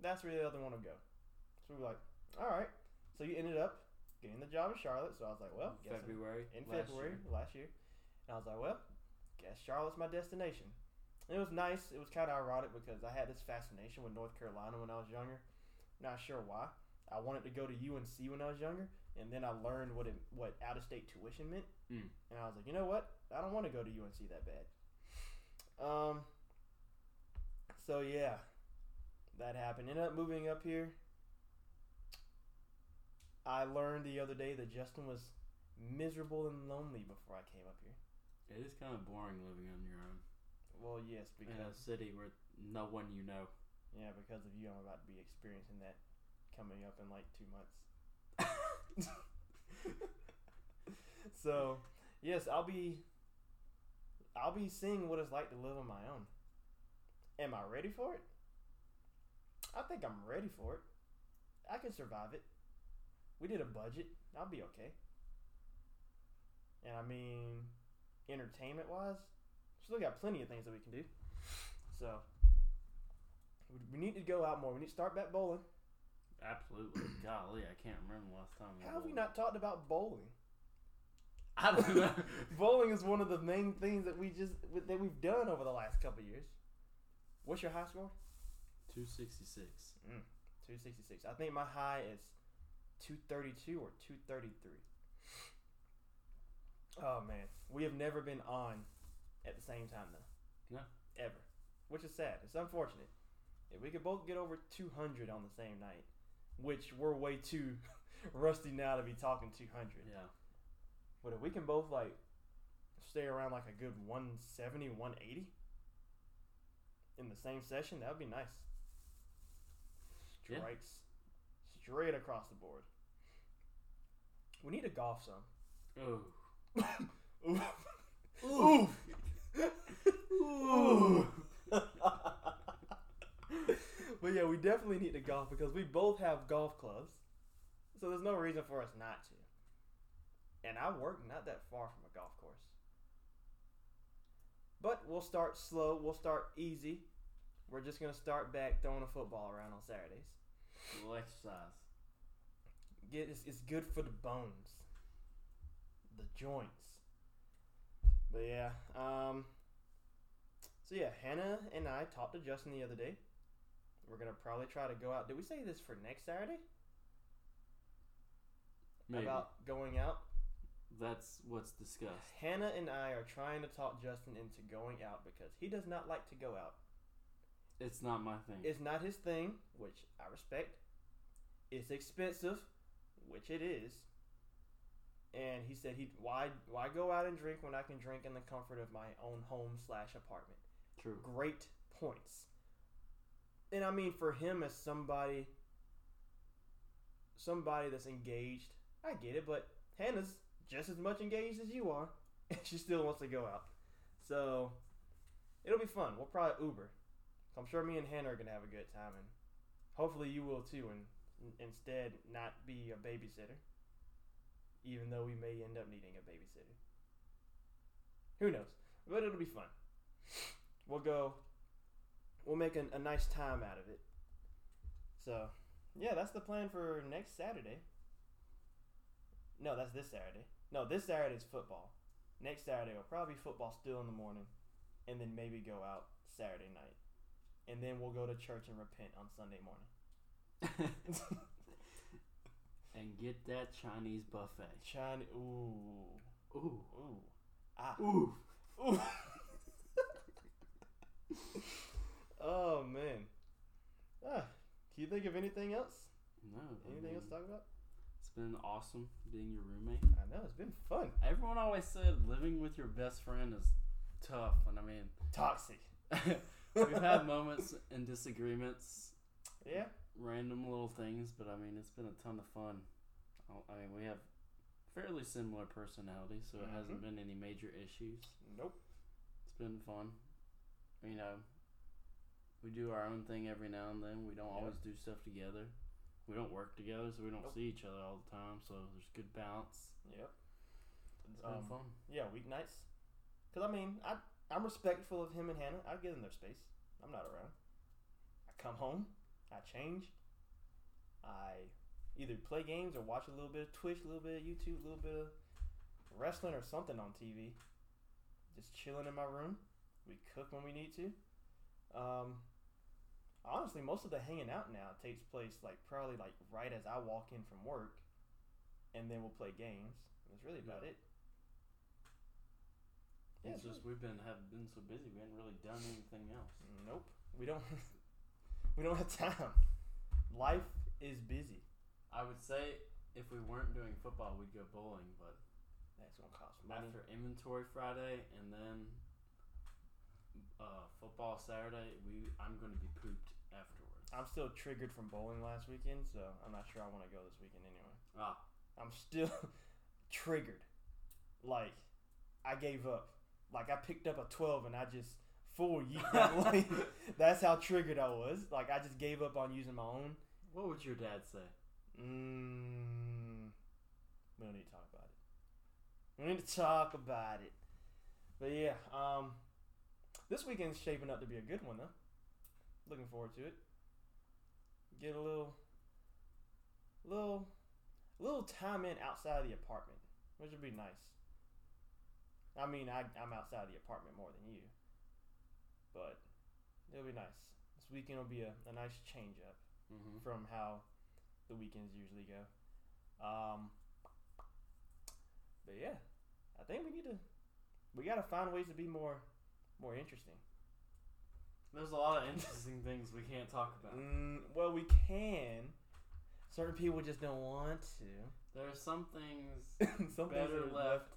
that's where the other one will go. So we were like, all right. So you ended up getting the job in Charlotte. So I was like, well, February. in last February year. last year. And I was like, well, guess Charlotte's my destination. And it was nice. It was kind of ironic because I had this fascination with North Carolina when I was younger. Not sure why. I wanted to go to UNC when I was younger, and then I learned what it, what out of state tuition meant. Mm. And I was like, you know what? I don't want to go to UNC that bad. Um. So yeah, that happened. Ended up moving up here. I learned the other day that Justin was miserable and lonely before I came up here. It is kind of boring living on your own Well, yes, in a because city where no one you know. yeah, because of you, I'm about to be experiencing that coming up in like two months. so, yes, I'll be I'll be seeing what it's like to live on my own. Am I ready for it? I think I'm ready for it. I can survive it. We did a budget. I'll be okay. And I mean, entertainment wise, still got plenty of things that we can do. So, we- need to go out more. We need to start back bowling. Absolutely. Golly, I can't remember the last time. we How have we not talked about bowling? I don't know. bowling is one of the main things that we just that we've done over the last couple of years. What's your high score? 266. Two sixty mm, six. I think my high is two thirty two or two thirty three. Oh man, we have never been on at the same time though. No. Ever, which is sad. It's unfortunate. If we could both get over two hundred on the same night, which we're way too rusty now to be talking two hundred. Yeah. But if we can both like stay around like a good 170, 180 in the same session, that would be nice. Yeah. Strikes straight across the board. We need to golf some. Oh. Ooh. Ooh. but yeah, we definitely need to golf because we both have golf clubs. So there's no reason for us not to. And I work not that far from a golf course. But we'll start slow, we'll start easy. We're just going to start back throwing a football around on Saturdays. Little exercise. Get it's, it's good for the bones, the joints. But yeah, um. So yeah, Hannah and I talked to Justin the other day. We're gonna probably try to go out. Did we say this for next Saturday? Maybe. About going out. That's what's discussed. Hannah and I are trying to talk Justin into going out because he does not like to go out. It's not my thing. It's not his thing, which I respect. It's expensive, which it is. And he said he why why go out and drink when I can drink in the comfort of my own home slash apartment. True. Great points. And I mean for him as somebody somebody that's engaged, I get it, but Hannah's just as much engaged as you are, and she still wants to go out. So it'll be fun. We'll probably Uber. I'm sure me and Hannah are gonna have a good time, and hopefully you will too. And instead, not be a babysitter, even though we may end up needing a babysitter. Who knows? But it'll be fun. We'll go. We'll make a nice time out of it. So, yeah, that's the plan for next Saturday. No, that's this Saturday. No, this Saturday is football. Next Saturday will probably be football still in the morning, and then maybe go out Saturday night, and then we'll go to church and repent on Sunday morning. and get that Chinese buffet. China, ooh, Ooh. ooh, ah, Ooh. ooh. oh man. Ah, can you think of anything else? No. I Anything else to talk about? Been awesome being your roommate. I know it's been fun. Everyone always said living with your best friend is tough, and I mean, Toxic. we've had moments and disagreements, Yeah. random little things, but I mean, it's been a ton of fun. I- mean, we have fairly similar personalities, so it hasn't mm-hmm. been any major issues. Nope. It's been fun. You know, we do our own thing every now and then. We don't Yep. always do stuff together. We don't work together, so we don't Nope. see each other all the time. So there's good balance. Yep. It's been Um, fun. Yeah, weeknights. Cause I mean, I I'm respectful of him and Hannah. I give them their space. I'm not around. I come home. I change. I either play games or watch a little bit of Twitch, a little bit of YouTube, a little bit of wrestling or something on TV. Just chilling in my room. We cook when we need to. Um, honestly, most of the hanging out now takes place like probably like right as I walk in from work, and then we'll play games. That's really about Yeah. it. Yeah, it's just we've been have been so busy we haven't really done anything else. Nope. We don't. we don't have time. Life is busy. I would say if we weren't doing football, we'd go bowling, but That's gonna cost money. after inventory Friday and then uh, football Saturday, we I'm going to be pooped afterwards. I'm still triggered from bowling last weekend, so I'm not sure I want to go this weekend anyway. ah, I'm still triggered. Like I gave up. Like I picked up a 12 and I just full yeet that way. That's how triggered I was. Like I just gave up on using my own. what would your dad say? Mm, we don't need to talk about it. We need to talk about it. But yeah, um, this weekend's shaping up to be a good one though. Looking forward to it. Get a little, little, little time in outside of the apartment, which would be nice. I mean, I, I'm outside of the apartment more than you, but it'll be nice. This weekend will be a, a nice change up Mm-hmm. from how the weekends usually go. Um, but yeah, I think we need to we gotta find ways to be more more interesting. There's a lot of interesting things we can't talk about. Mm, well, we can. Certain people just don't want to. There are some things Some things better are left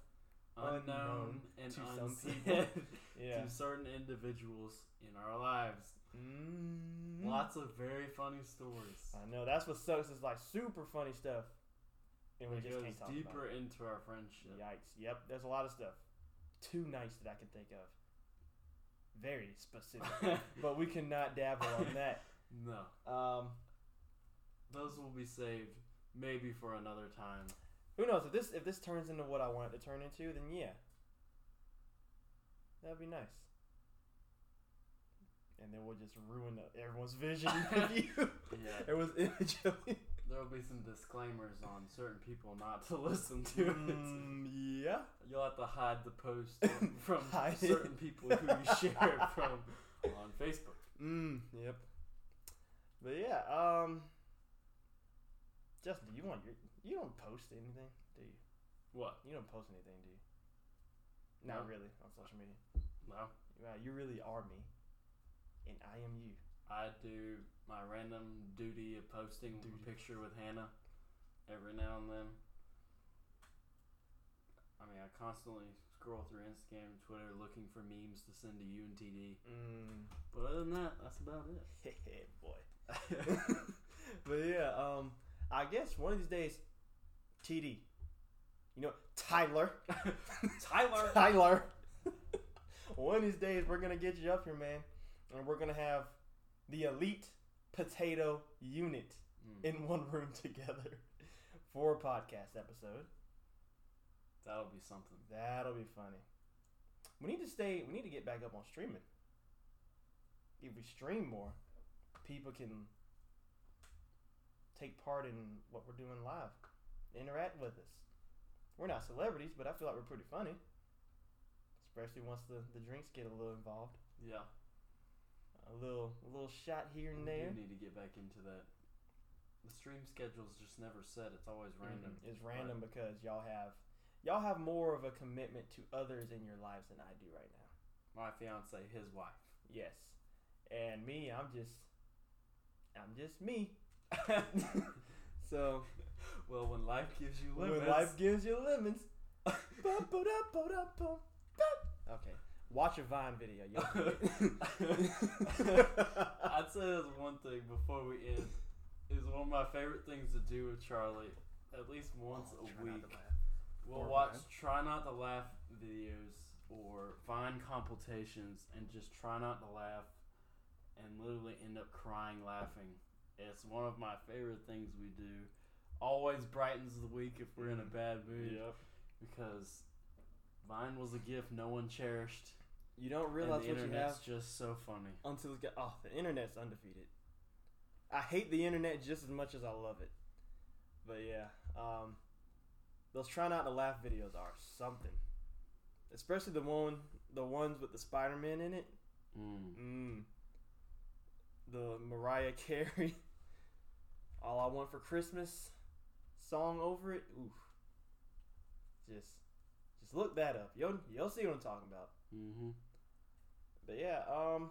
unknown, unknown and to some unseen people. Yeah. to certain individuals in our lives. Mm. Lots of very funny stories. I know that's what sucks. Is like super funny stuff, and we It just goes can't talk deeper about it. into our friendship. Yikes! Yep, there's a lot of stuff. Too nice that I can think of. Very specific, but we cannot dabble on that. no, Um, those will be saved maybe for another time. who knows if this if this turns into what I want it to turn into? Then yeah, that'd be nice. And then we'll just ruin the, everyone's vision of you. Yeah, Everyone's image of you. There will be some disclaimers on certain people not to listen to it. Mm, yeah. You'll have to hide the post from certain people who you share it from on Facebook. Mm, yep. But yeah, um, Justin, you want your you don't post anything, do you? What? You don't post anything, do you? Not No. really on social media. No. Wow, you really are me, and I am you. I do my random duty of posting a picture with Hannah every now and then. I mean, I constantly scroll through Instagram and Twitter looking for memes to send to you and TD. Mm, But other than that, that's about it. Hey, boy. but yeah, um, I guess one of these days, TD, you know, Tyler, Tyler! Tyler. one of these days, we're gonna get you up here, man, and we're gonna have the elite potato unit Mm, in one room together for a podcast episode. that'll be something. That'll be funny. We need to stay. We need to get back up on streaming. If we stream more, people can take part in what we're doing live, interact with us. We're not celebrities, but I feel like we're pretty funny. Especially once the, the drinks get a little involved. Yeah. A little a little shot here and We there. do need to get back into that. The stream schedule's just never set. It's always random. Mhm. It's random because y'all have y'all have more of a commitment to others in your lives than I do right now. My fiance, his wife. Yes. And me, I'm just I'm just me. so Well, when life gives you limits. when life gives you lemons. bum, ba-dum, ba-dum, bum, bum. okay. Watch a Vine video. You'll. I'd say there's one thing before we end. Is one of my favorite things to do with Charlie, at least once Oh, a try not week. to laugh. We'll Or watch Vine. try not to laugh videos or Vine compilations and just try not to laugh and literally end up crying laughing. It's one of my favorite things we do. Always brightens the week if we're in a Mhm. bad mood Yep. because Vine was a gift no one cherished. You don't realize what you have just so funny. until it get oh the internet's undefeated. I hate the internet just as much as I love it. But yeah, um, those try not to laugh videos are something. Especially the one the ones with the Spider Man in it. Mm. Mm. The Mariah Carey All I Want for Christmas song over it. Oof. Just just look that up. You'll you'll see what I'm talking about. Mm-hmm. But yeah, um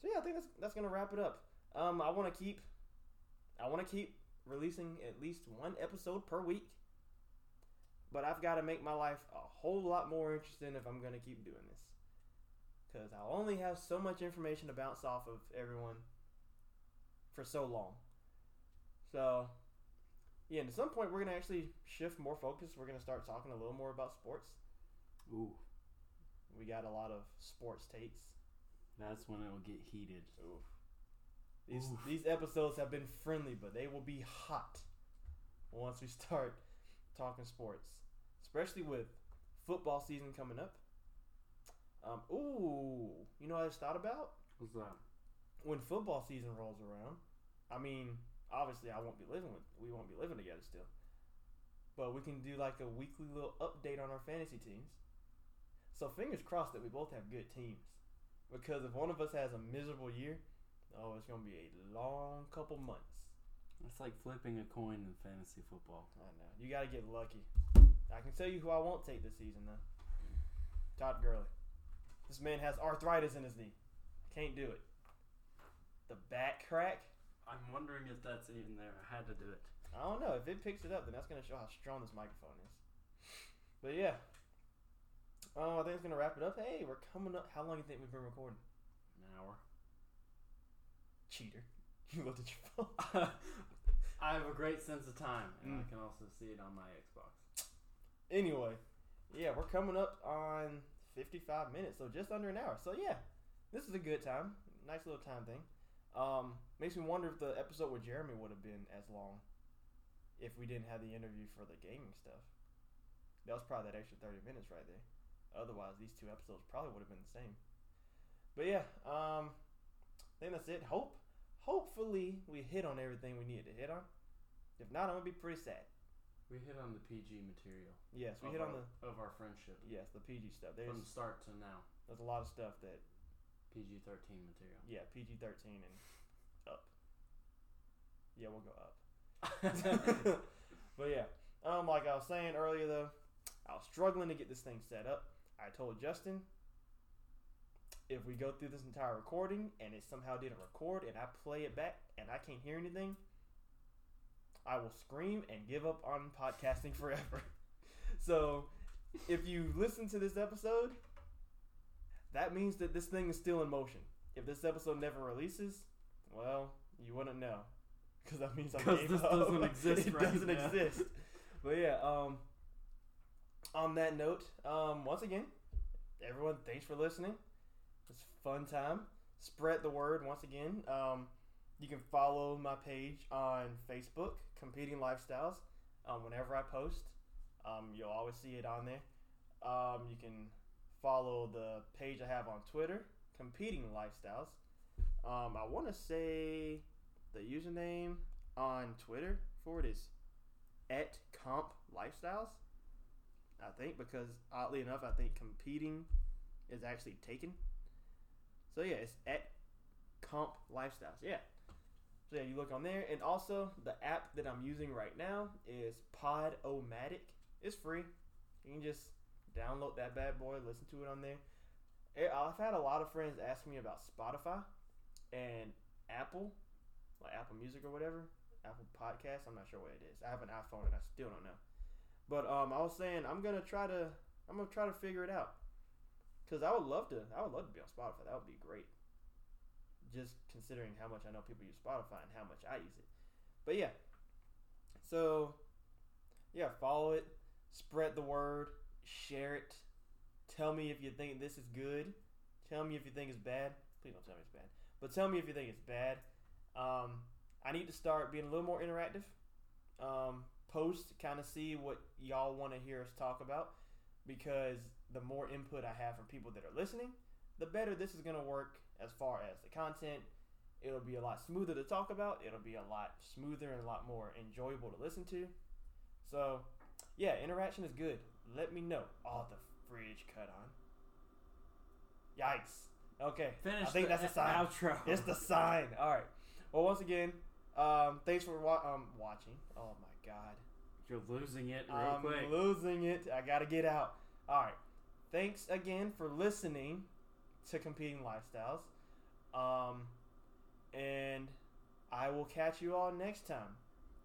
so yeah, I think that's that's gonna wrap it up. Um I wanna keep I wanna keep releasing at least one episode per week. But I've gotta make my life a whole lot more interesting if I'm gonna keep doing this. Cause I'll only have so much information to bounce off of everyone for so long. So yeah, and at some point we're gonna actually shift more focus. We're gonna start talking a little more about sports. Ooh, We got a lot of sports takes. that's when it'll get heated. Oof. These Oof. these episodes have been friendly, but they will be hot once we start talking sports, especially with football season coming up. Um, ooh, you know what I just thought about What's that? when football season rolls around. I mean, obviously, I won't be living with we won't be living together still, but we can do like a weekly little update on our fantasy teams. So fingers crossed that we both have good teams, because if one of us has a miserable year, oh, it's gonna be a long couple months. It's like flipping a coin in fantasy football. I know you gotta get lucky. I can tell you who I won't take this season though. Todd Gurley. This man has arthritis in his knee. Can't do it. The back crack. I'm wondering if that's even there. I had to do it. I don't know. If it picks it up, then that's gonna show how strong this microphone is. But yeah. Oh, I think it's gonna wrap it up. Hey, we're coming up. How long do you think we've been recording? An hour. Cheater. You looked at your phone. I have a great sense of time, and I Mm. can also see it on my Xbox. Anyway, yeah, we're coming up on 55 minutes, so just under an hour. So yeah, this is a good time. Nice little time thing. Um, makes me wonder if the episode with Jeremy would have been as long if we didn't have the interview for the gaming stuff. That was probably that extra 30 minutes right there. Otherwise, these two episodes probably would have been the same. But yeah, um, I think that's it. Hope, hopefully, we hit on everything we needed to hit on. If not, I'm gonna be pretty sad. We hit on the PG material. Yes, we hit our, on the of our friendship yes the PG stuff. There's from start to now. there's a lot of stuff that PG thirteen material. yeah PG thirteen and up. Yeah, we'll go up. but yeah, um, like I was saying earlier though, I was struggling to get this thing set up. I told Justin if we go through this entire recording and it somehow didn't record and I play it back and I can't hear anything, I will scream and give up on podcasting forever. so if you listen to this episode, that means that this thing is still in motion. If this episode never releases, well, you wouldn't know. Because that means I gave this up. doesn't exist it right doesn't now. exist. But yeah, um, on that note, um, once again, everyone, thanks for listening. It's fun time. Spread the word once again. Um, you can follow my page on Facebook, Competing Lifestyles. Um, whenever I post, um, you'll always see it on there. Um, you can follow the page I have on Twitter, Competing Lifestyles. Um, I want to say the username on Twitter for it is at Comp Lifestyles. I think because oddly enough, I think competing is actually taken. So yeah, it's at Comp Lifestyles. Yeah. So yeah, you look on there, and also the app that I'm using right now is Podomatic. It's free. You can just download that bad boy, listen to it on there. Eh, I've had a lot of friends ask me about Spotify and Apple, like Apple Music or whatever, Apple Podcasts. I'm not sure what it is. I have an iPhone and I still don't know. But um, I was saying I'm gonna try to I'm gonna try to figure it out because I would love to I would love to be on Spotify. That would be great. Just considering how much I know people use Spotify and how much I use it. But yeah, so yeah, follow it, spread the word, share it. Tell me if you think this is good. Tell me if you think it's bad. Please don't tell me it's bad. But tell me if you think it's bad. Um, I need to start being a little more interactive. Um, post, kind of see what y'all want to hear us talk about. Because the more input I have from people that are listening, the better this is going to work as far as the content. It'll be a lot smoother to talk about. It'll be a lot smoother and a lot more enjoyable to listen to. So, yeah, interaction is good. Let me know. Oh, the fridge cut on. Yikes. Okay. Finish I think the that's a sign. outro. It's the sign. All right. Well, once again, um, thanks for wa- um, watching. Oh my God, You're losing it real I'm quick. losing it. I gotta get out. All right. Thanks again for listening to Competing Lifestyles. Um, and I will catch you all next time.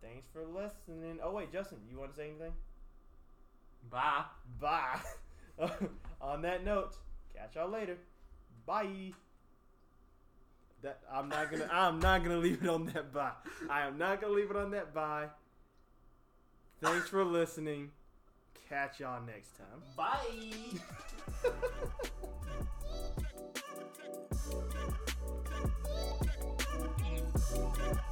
Thanks for listening. Oh wait, Justin, you want to say anything? Bye. Bye. On that note, catch y'all later. Bye. That I'm not gonna. I'm not gonna leave it on that bye. I am not gonna leave it on that bye. Thanks for listening. Catch y'all next time. Bye.